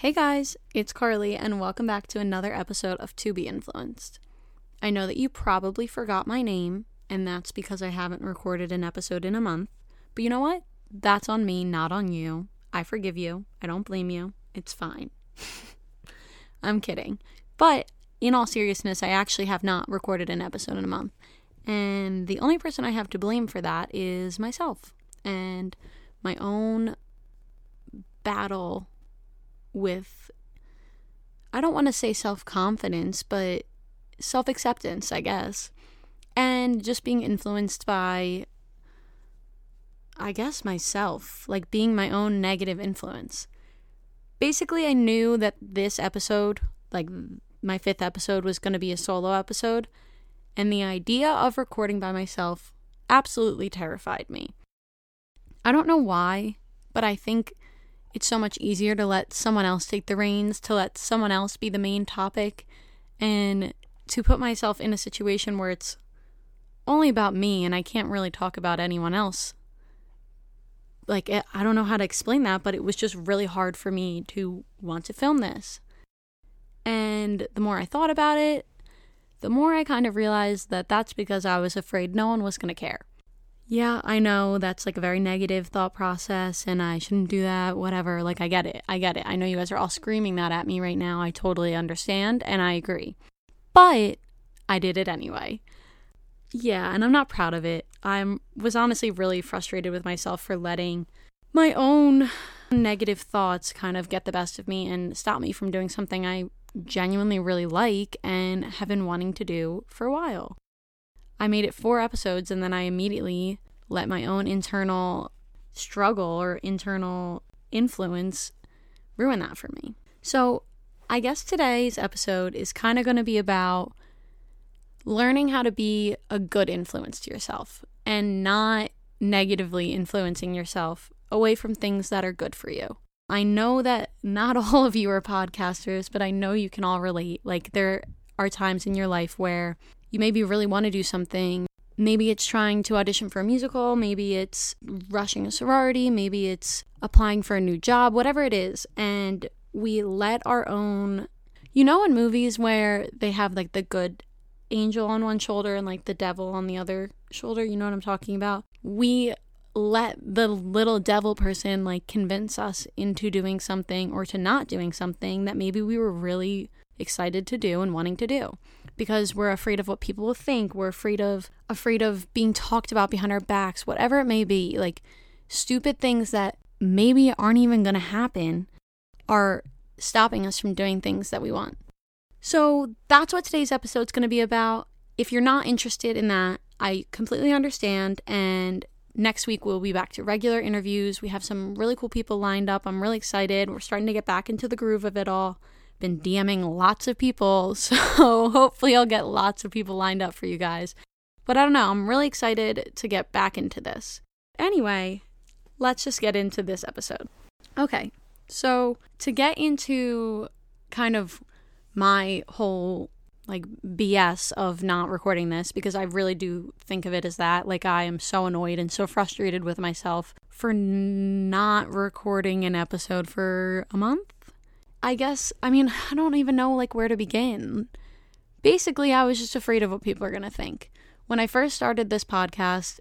Hey guys, it's Carly, and welcome back to another episode of To Be Influenced. I know that you probably forgot my name, and that's because I haven't recorded an episode in a month. But you know what? That's on me, not on you. I forgive you. I don't blame you. It's fine. I'm kidding. But in all seriousness, I actually have not recorded an episode in a month. And the only person I have to blame for that is myself and my own battle with I don't want to say self-confidence, but self-acceptance, I guess. And just being influenced by I guess myself, like being my own negative influence. Basically, I knew that this episode, like my fifth episode, was going to be a solo episode, and the idea of recording by myself absolutely terrified me. I don't know why, but I think it's so much easier to let someone else take the reins, to let someone else be the main topic, and to put myself in a situation where it's only about me and I can't really talk about anyone else. Like, eh, I don't know how to explain that, but it was just really hard for me to want to film this. And the more I thought about it, the more I kind of realized that that's because I was afraid no one was going to care yeah, I know that's like a very negative thought process and I shouldn't do that, whatever. Like, I get it. I get it. I know you guys are all screaming that at me right now. I totally understand and I agree. But I did it anyway. Yeah, and I'm not proud of it. I was honestly really frustrated with myself for letting my own negative thoughts kind of get the best of me and stop me from doing something I genuinely really like and have been wanting to do for a while. I made it four episodes and then I immediately let my own internal struggle or internal influence ruin that for me. So, I guess today's episode is kind of going to be about learning how to be a good influence to yourself and not negatively influencing yourself away from things that are good for you. I know that not all of you are podcasters, but I know you can all relate. Like, there are times in your life where you maybe really want to do something. Maybe it's trying to audition for a musical, maybe it's rushing a sorority, maybe it's applying for a new job, whatever it is. And we let our own, you know, in movies where they have like the good angel on one shoulder and like the devil on the other shoulder, you know what I'm talking about? We let the little devil person like convince us into doing something or to not doing something that maybe we were really excited to do and wanting to do because we're afraid of what people will think. We're afraid of afraid of being talked about behind our backs whatever it may be. Like stupid things that maybe aren't even going to happen are stopping us from doing things that we want. So that's what today's episode is going to be about. If you're not interested in that i completely understand and next week we'll be back to regular interviews. We have some really cool people lined up. I'm really excited. We're starting to get back into the groove of it all been DMing lots of people, so hopefully I'll get lots of people lined up for you guys. But I don't know, I'm really excited to get back into this. Anyway, let's just get into this episode. Okay, so to get into kind of my whole like BS of not recording this because I really do think of it as that. Like, I am so annoyed and so frustrated with myself for not recording an episode for a month I guess, I mean, I don't even know like where to begin. Basically, I was just afraid of what people are going to think. When I first started this podcast,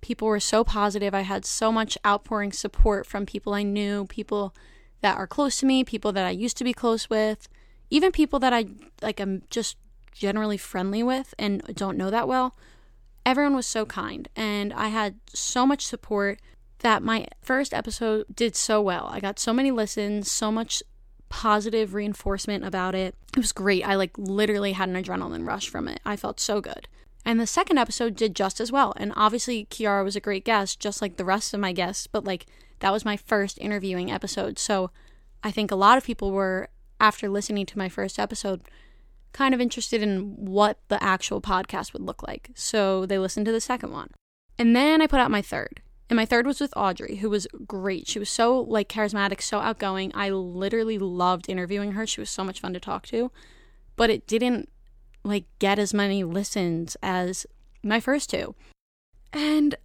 people were so positive. I had so much outpouring support from people I knew, people that are close to me, people that I used to be close with, even people that I like I'm just generally friendly with and don't know that well. Everyone was so kind and I had so much support that my first episode did so well. I got so many listens, so much positive reinforcement about it. It was great. I like literally had an adrenaline rush from it. I felt so good. And the second episode did just as well. And obviously, Kiara was a great guest, just like the rest of my guests, but like that was my first interviewing episode. So I think a lot of people were, after listening to my first episode, kind of interested in what the actual podcast would look like. So they listened to the second one. And then I put out my third. And my third was with Audrey, who was great. She was so like charismatic, so outgoing. I literally loved interviewing her. She was so much fun to talk to. But it didn't like get as many listens as my first two. And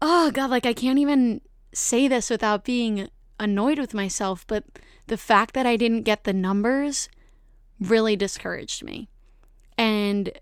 oh god, like I can't even say this without being annoyed with myself, but the fact that I didn't get the numbers really discouraged me. And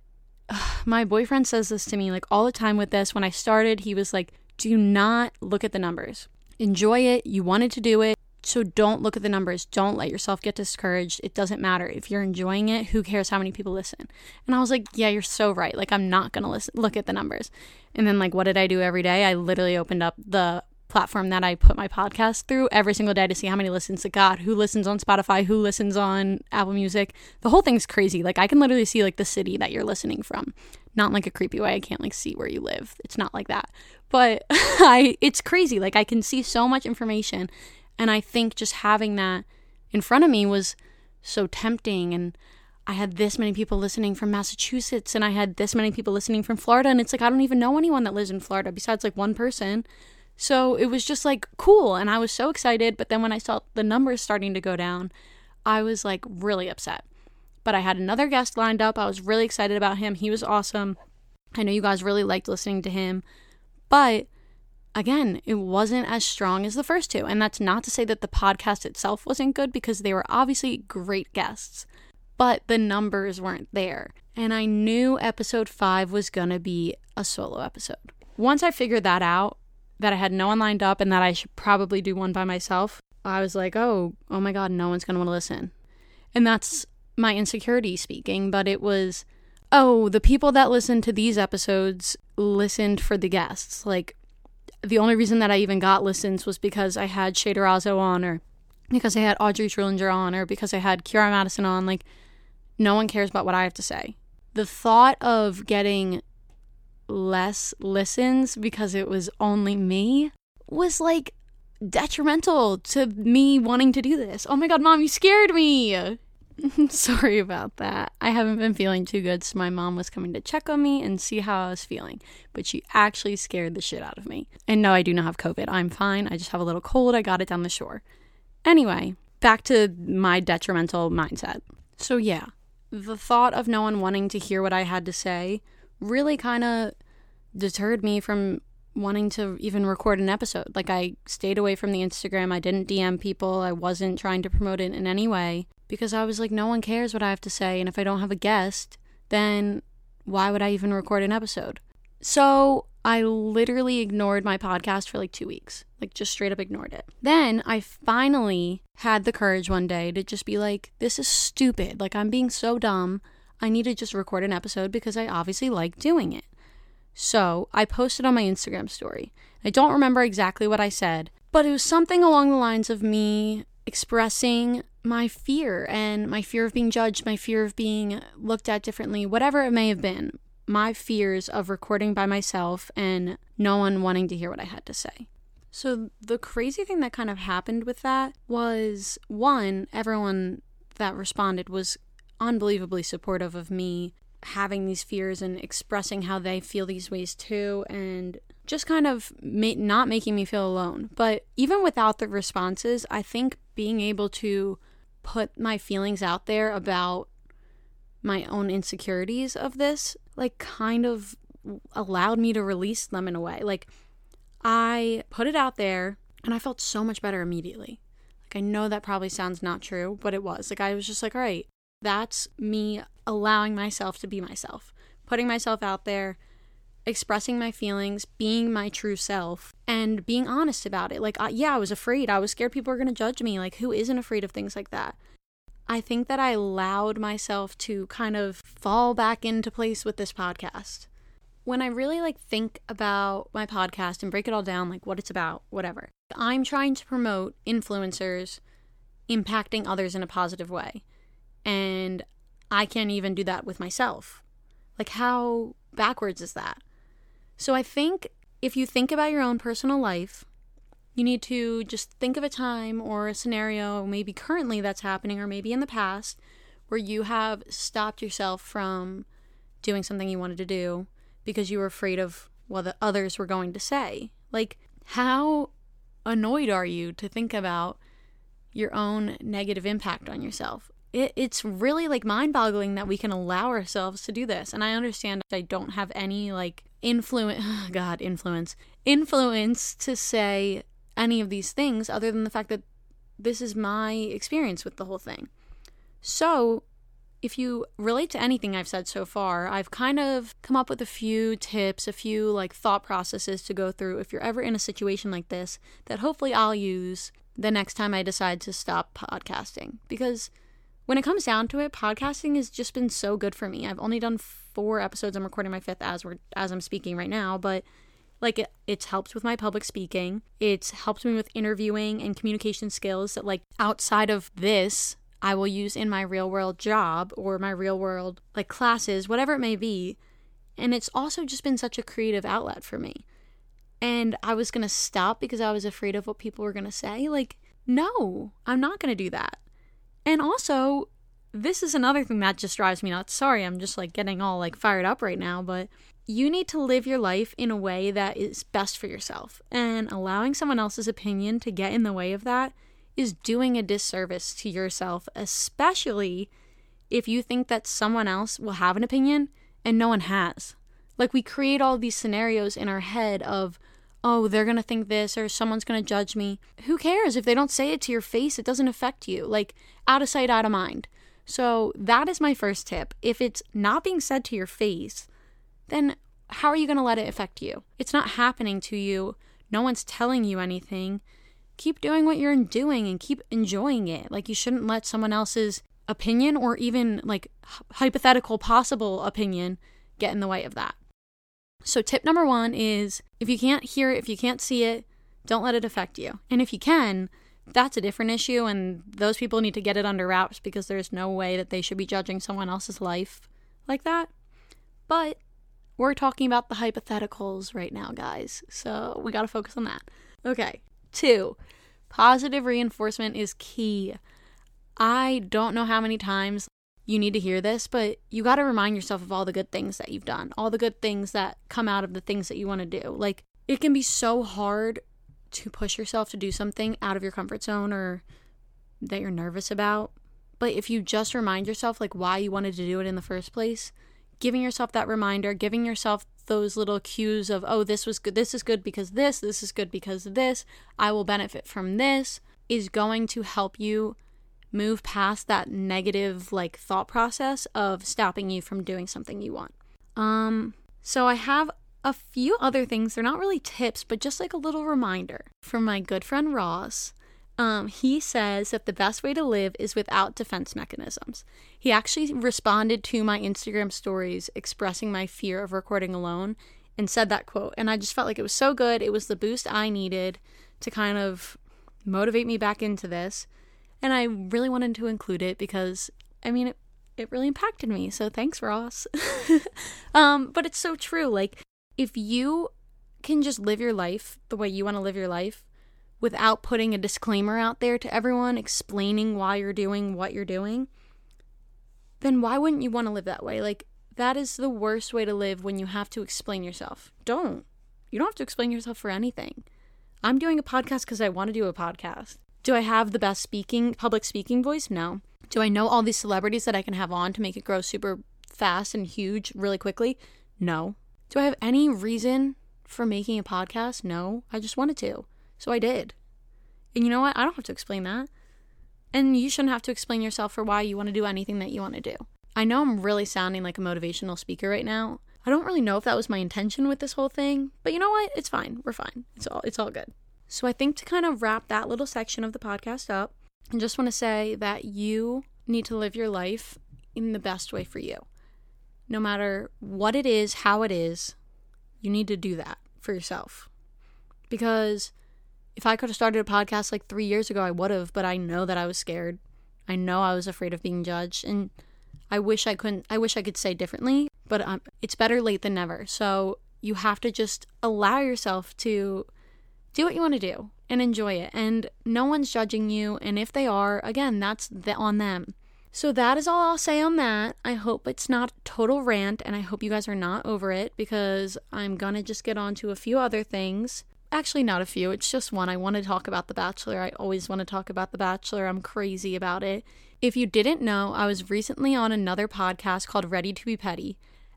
uh, my boyfriend says this to me like all the time with this. When I started, he was like, do not look at the numbers. Enjoy it. You wanted to do it. So don't look at the numbers. Don't let yourself get discouraged. It doesn't matter. If you're enjoying it, who cares how many people listen? And I was like, yeah, you're so right. Like I'm not going to listen look at the numbers. And then like what did I do every day? I literally opened up the platform that I put my podcast through every single day to see how many listens it got, who listens on Spotify, who listens on Apple Music. The whole thing's crazy. Like I can literally see like the city that you're listening from. Not like a creepy way. I can't like see where you live. It's not like that. But I it's crazy. Like I can see so much information and I think just having that in front of me was so tempting. And I had this many people listening from Massachusetts and I had this many people listening from Florida. And it's like, I don't even know anyone that lives in Florida besides like one person. So it was just like cool. And I was so excited. But then when I saw the numbers starting to go down, I was like really upset. But I had another guest lined up. I was really excited about him. He was awesome. I know you guys really liked listening to him. But again, it wasn't as strong as the first two. And that's not to say that the podcast itself wasn't good because they were obviously great guests, but the numbers weren't there. And I knew episode five was going to be a solo episode. Once I figured that out, that I had no one lined up and that I should probably do one by myself, I was like, oh, oh my God, no one's going to want to listen. And that's my insecurity speaking, but it was, oh, the people that listened to these episodes listened for the guests. Like, the only reason that I even got listens was because I had Shea Razzo on, or because I had Audrey Trillinger on, or because I had Kiara Madison on. Like, no one cares about what I have to say. The thought of getting less listens because it was only me was like detrimental to me wanting to do this. Oh my god, mom, you scared me. Sorry about that. I haven't been feeling too good, so my mom was coming to check on me and see how I was feeling. But she actually scared the shit out of me. And no, I do not have COVID. I'm fine. I just have a little cold. I got it down the shore. Anyway, back to my detrimental mindset. So, yeah, the thought of no one wanting to hear what I had to say really kind of deterred me from wanting to even record an episode. Like, I stayed away from the Instagram. I didn't DM people. I wasn't trying to promote it in any way because I was like, no one cares what I have to say. And if I don't have a guest, then why would I even record an episode? So I literally ignored my podcast for like two weeks, like just straight up ignored it. Then I finally had the courage one day to just be like, this is stupid. Like, I'm being so dumb. I need to just record an episode because I obviously like doing it. So I posted on my Instagram story. I don't remember exactly what I said, but it was something along the lines of me expressing my fear and my fear of being judged, my fear of being looked at differently, whatever it may have been, my fears of recording by myself and no one wanting to hear what I had to say. So, the crazy thing that kind of happened with that was one, everyone that responded was unbelievably supportive of me having these fears and expressing how they feel these ways too, and just kind of ma- not making me feel alone. But even without the responses, I think being able to put my feelings out there about my own insecurities of this, like, kind of allowed me to release them in a way. Like, I put it out there and I felt so much better immediately. Like, I know that probably sounds not true, but it was. Like, I was just like, all right, that's me allowing myself to be myself, putting myself out there, expressing my feelings, being my true self, and being honest about it. Like, uh, yeah, I was afraid. I was scared people were going to judge me. Like, who isn't afraid of things like that? I think that I allowed myself to kind of fall back into place with this podcast. When I really like think about my podcast and break it all down, like what it's about, whatever, I'm trying to promote influencers impacting others in a positive way. And I can't even do that with myself. Like, how backwards is that? So I think if you think about your own personal life, you need to just think of a time or a scenario, maybe currently that's happening, or maybe in the past, where you have stopped yourself from doing something you wanted to do because you were afraid of what the others were going to say. Like, how annoyed are you to think about your own negative impact on yourself? it, it's really like mind boggling that we can allow ourselves to do this. And I understand I don't have any like influence, God, influence, influence to say any of these things other than the fact that this is my experience with the whole thing. So, if you relate to anything I've said so far, I've kind of come up with a few tips, a few like thought processes to go through if you're ever in a situation like this that hopefully I'll use the next time I decide to stop podcasting. Because when it comes down to it, podcasting has just been so good for me. I've only done four episodes. I'm recording my fifth as we're as I'm speaking right now, but like it, it's helped with my public speaking. It's helped me with interviewing and communication skills that like outside of this I will use in my real world job or my real world like classes, whatever it may be. And it's also just been such a creative outlet for me. And I was going to stop because I was afraid of what people were going to say. Like, no, I'm not going to do that. And also, this is another thing that just drives me nuts. Sorry, I'm just like getting all like fired up right now, but you need to live your life in a way that is best for yourself. And allowing someone else's opinion to get in the way of that is doing a disservice to yourself, especially if you think that someone else will have an opinion and no one has. Like, we create all these scenarios in our head of, oh, they're to think this or someone's to judge me. Who cares? If they don't say it to your face, it doesn't affect you. Like, out of sight, out of mind. So, that is my first tip. If it's not being said to your face, then how are you going to let it affect you? It's not happening to you. No one's telling you anything keep doing what you're doing and keep enjoying it. Like you shouldn't let someone else's opinion or even like hypothetical possible opinion get in the way of that. So tip number 1 is if you can't hear it, if you can't see it, don't let it affect you. And if you can, that's a different issue and those people need to get it under wraps because there's no way that they should be judging someone else's life like that. But we're talking about the hypotheticals right now, guys. So we got to focus on that. Okay. Two, positive reinforcement is key. I don't know how many times you need to hear this, but you got to remind yourself of all the good things that you've done, all the good things that come out of the things that you want to do. Like, it can be so hard to push yourself to do something out of your comfort zone or that you're nervous about. But if you just remind yourself, like, why you wanted to do it in the first place, giving yourself that reminder, giving yourself those little cues of, oh, this was good, this is good because this, this is good because this, I will benefit from this, is going to help you move past that negative like thought process of stopping you from doing something you want. Um so I have a few other things. They're not really tips, but just like a little reminder from my good friend Ross. Um, he says that the best way to live is without defense mechanisms. He actually responded to my Instagram stories expressing my fear of recording alone and said that quote. And I just felt like it was so good. It was the boost I needed to kind of motivate me back into this. And I really wanted to include it because, I mean, it, it really impacted me. So thanks, Ross. um, but it's so true. Like, if you can just live your life the way you want to live your life, without putting a disclaimer out there to everyone explaining why you're doing what you're doing, then why wouldn't you want to live that way? Like, that is the worst way to live when you have to explain yourself. Don't. You don't have to explain yourself for anything. I'm doing a podcast because I want to do a podcast. Do I have the best speaking, public speaking voice? No. Do I know all these celebrities that I can have on to make it grow super fast and huge really quickly? No. Do I have any reason for making a podcast? No. I just wanted to. So I did. And you know what? I don't have to explain that. And you shouldn't have to explain yourself for why you want to do anything that you want to do. I know I'm really sounding like a motivational speaker right now. I don't really know if that was my intention with this whole thing, but you know what? It's fine. We're fine. It's all it's all good. So I think to kind of wrap that little section of the podcast up, I just want to say that you need to live your life in the best way for you. No matter what it is, how it is, you need to do that for yourself. Because if I could have started a podcast like three years ago, I would have, but I know that I was scared. I know I was afraid of being judged. And I wish I couldn't, I wish I could say differently, but um, it's better late than never. So you have to just allow yourself to do what you want to do and enjoy it. And no one's judging you. And if they are, again, that's the, on them. So that is all I'll say on that. I hope it's not total rant and I hope you guys are not over it because I'm going to just get on to a few other things. Actually not a few it's just one. I want to talk about the bachelor. I always want to talk about the bachelor. I'm crazy about it. If you didn't know i was recently on another podcast called ready to be petty.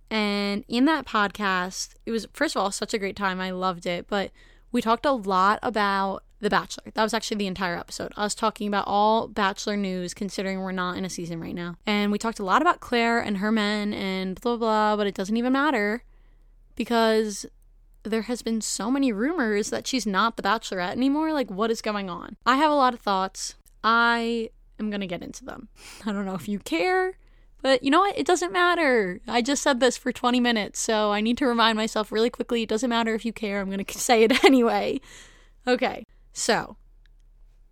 And in that podcast it was first of all such a great time. I loved it. But we talked a lot about The Bachelor. That was actually the entire episode. Us talking about all Bachelor news, considering we're not in a season right now. And we talked a lot about Clare and her men and blah, blah, blah, but it doesn't even matter because there has been so many rumors that she's not the Bachelorette anymore. Like, what is going on? I have a lot of thoughts. I am going to get into them. I don't know if you care. But you know what? It doesn't matter. I just said this for 20 minutes, so I need to remind myself really quickly. It doesn't matter if you care. I'm going to say it anyway. Okay. So,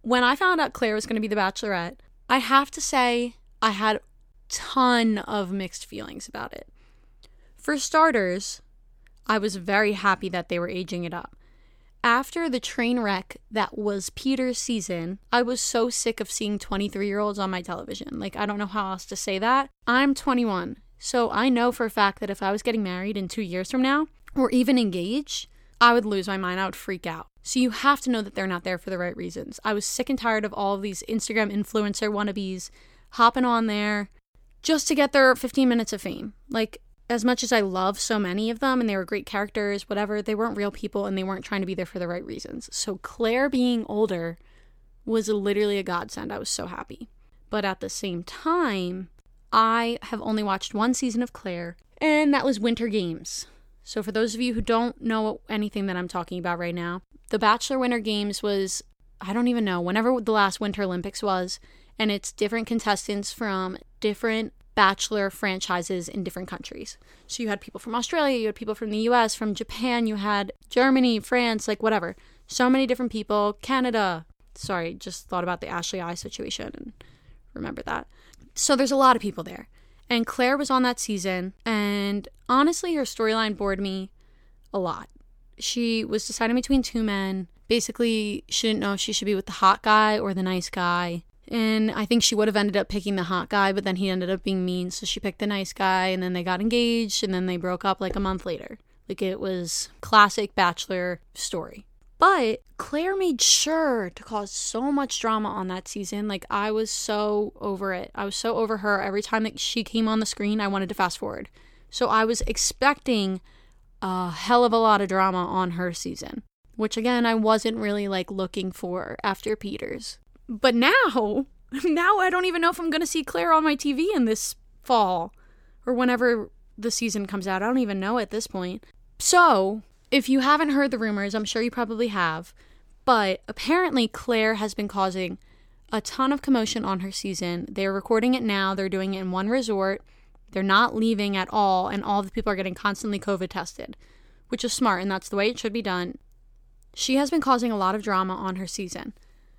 when I found out Clare was going to be the bachelorette, I have to say I had a ton of mixed feelings about it. For starters, I was very happy that they were aging it up. After the train wreck that was Peter's season, I was so sick of seeing 23 year olds on my television. Like, I don't know how else to say that. I'm 21, so I know for a fact that if I was getting married in two years from now, or even engaged, I would lose my mind. I would freak out. So you have to know that they're not there for the right reasons. I was sick and tired of all of these Instagram influencer wannabes hopping on there just to get their 15 minutes of fame. Like, as much as I love so many of them and they were great characters, whatever, they weren't real people and they weren't trying to be there for the right reasons. So Clare being older was literally a godsend. I was so happy. But at the same time, I have only watched one season of Clare, and that was Winter Games. So, for those of you who don't know anything that I'm talking about right now, the Bachelor Winter Games was, I don't even know, whenever the last Winter Olympics was, and it's different contestants from different Bachelor franchises in different countries. So, you had people from Australia, you had people from the US, from Japan, you had Germany, France, like whatever. So many different people, Canada. Sorry, just thought about the Ashley I situation and remember that. So, there's a lot of people there. And Clare was on that season, and honestly, her storyline bored me a lot. She was deciding between two men. Basically, she didn't know if she should be with the hot guy or the nice guy. And I think she would have ended up picking the hot guy, but then he ended up being mean, so she picked the nice guy, and then they got engaged, and then they broke up like a month later. Like it was classic bachelor story. But Clare made sure to cause so much drama on that season. Like I was so over it. I was so over her. Every time that she came on the screen, I wanted to fast forward. So I was expecting a hell of a lot of drama on her season, which again, I wasn't really like looking for after Peters. But now, now I don't even know if I'm going to see Clare on my TV in this fall or whenever the season comes out. I don't even know at this point. So, if you haven't heard the rumors, I'm sure you probably have, but apparently Clare has been causing a ton of commotion on her season. They're recording it now, they're doing it in one resort. They're not leaving at all, and all the people are getting constantly COVID tested, which is smart, and that's the way it should be done. She has been causing a lot of drama on her season.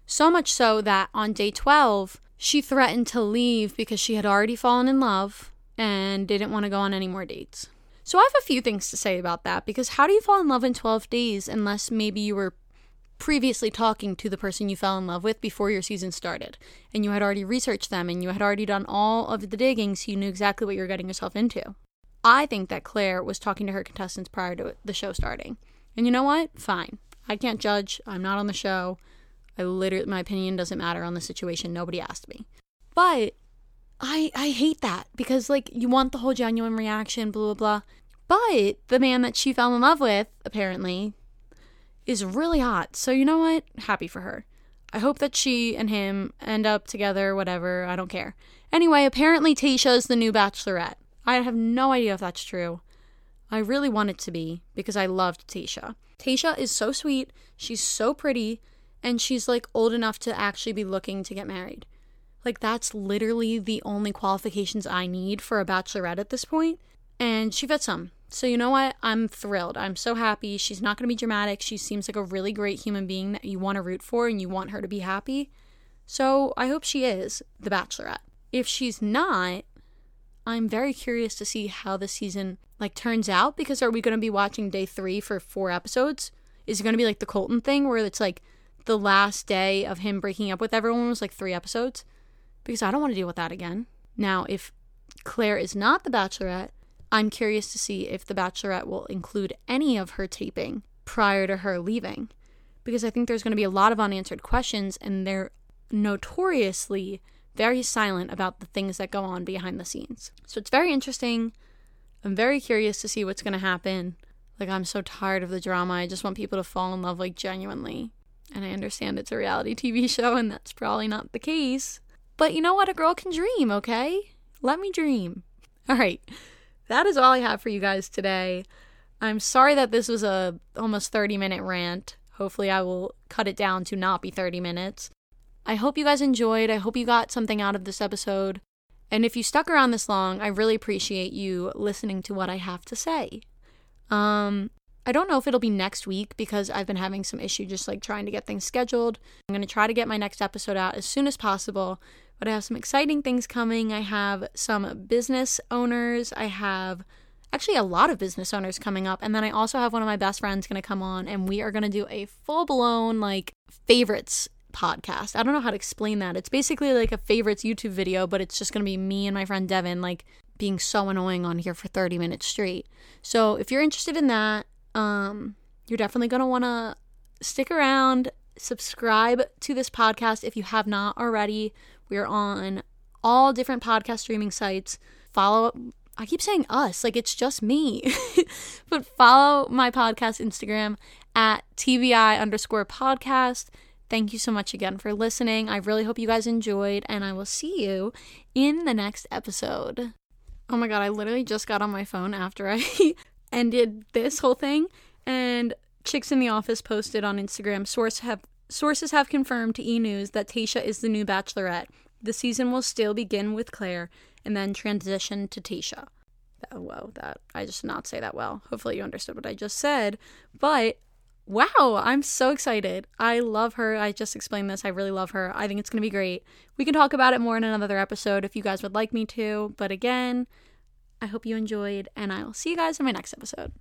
So much so that on day 12, she threatened to leave because she had already fallen in love and didn't want to go on any more dates. So I have a few things to say about that because how do you fall in love in 12 days unless maybe you were previously talking to the person you fell in love with before your season started and you had already researched them and you had already done all of the digging so you knew exactly what you were getting yourself into. I think that Clare was talking to her contestants prior to the show starting. And you know what? Fine. I can't judge. I'm not on the show. I literally my opinion doesn't matter on the situation. Nobody asked me. But I I hate that because like you want the whole genuine reaction, blah blah blah. But the man that she fell in love with, apparently, is really hot. So you know what? Happy for her. I hope that she and him end up together, whatever. I don't care. Anyway, apparently Tayshia's the new bachelorette. I have no idea if that's true. I really want it to be because I loved Tayshia. Tayshia is so sweet. She's so pretty. And she's like old enough to actually be looking to get married. Like, that's literally the only qualifications I need for a bachelorette at this. And she fits them. So, you know what? I'm thrilled. I'm so happy. She's not going to be dramatic. She seems like a really great human being that you want to root for and you want her to be happy. So, I hope she is the bachelorette. If she's not, I'm very curious to see how the season like turns out because are we going to be watching day 3 for 4 episodes? Is it going to be like the Colton thing where it's like the last day of him breaking up with everyone was like 3 episodes? because I don't want to deal with that again. Now, if Clare is not the Bachelorette, I'm curious to see if the Bachelorette will include any of her taping prior to her leaving. Because I think there's going to be a lot of unanswered questions, and they're notoriously very silent about the things that go on behind the scenes. So it's very interesting. I'm very curious to see what's going to happen. Like, I'm so tired of the drama. I just want people to fall in love, like, genuinely. And I understand it's a reality TV show, and that's probably not the case. But you know what? A girl can dream, okay? Let me dream. All right. That is all I have for you guys today. I'm sorry that this was a almost 30 minute rant. Hopefully I will cut it down to not be 30 minutes. I hope you guys enjoyed. I hope you got something out of this episode. And if you stuck around this long, I really appreciate you listening to what I have to say. Um I don't know if it'll be next week because I've been having some issue just like trying to get things scheduled. I'm going to try to get my next episode out as soon as possible, but I have some exciting things coming. I have some business owners. I have actually a lot of business owners coming up. And then I also have one of my best friends going to come on and we are going to do a full blown like favorites podcast. I don't know how to explain that. It's basically like a favorites YouTube video, but it's just going to be me and my friend Devin like being so annoying on here for 30 minutes straight. So if you're interested in that, um, you're definitely going to want to stick around, subscribe to this podcast if you have not already. We're on all different podcast streaming sites. Follow, I keep saying us, like it's just me, but follow my podcast Instagram at TBI underscore podcast. Thank you so much again for listening. I really hope you guys enjoyed, and I will see you in the next episode. Oh my god, I literally just got on my phone after I ended this whole thing, and Chicks in the Office posted on Instagram source have sources have confirmed to E News that Tayshia is the new Bachelorette. The season will still begin with Clare and then transition to Tayshia. Oh, whoa, that I just did not say that well. Hopefully you understood what I just said. But wow, I'm so excited. I love her. I just explained this. I really love her. I think it's going to be great. We can talk about it more in another episode if you guys would like me to. But again, I hope you enjoyed, and I will see you guys in my next episode.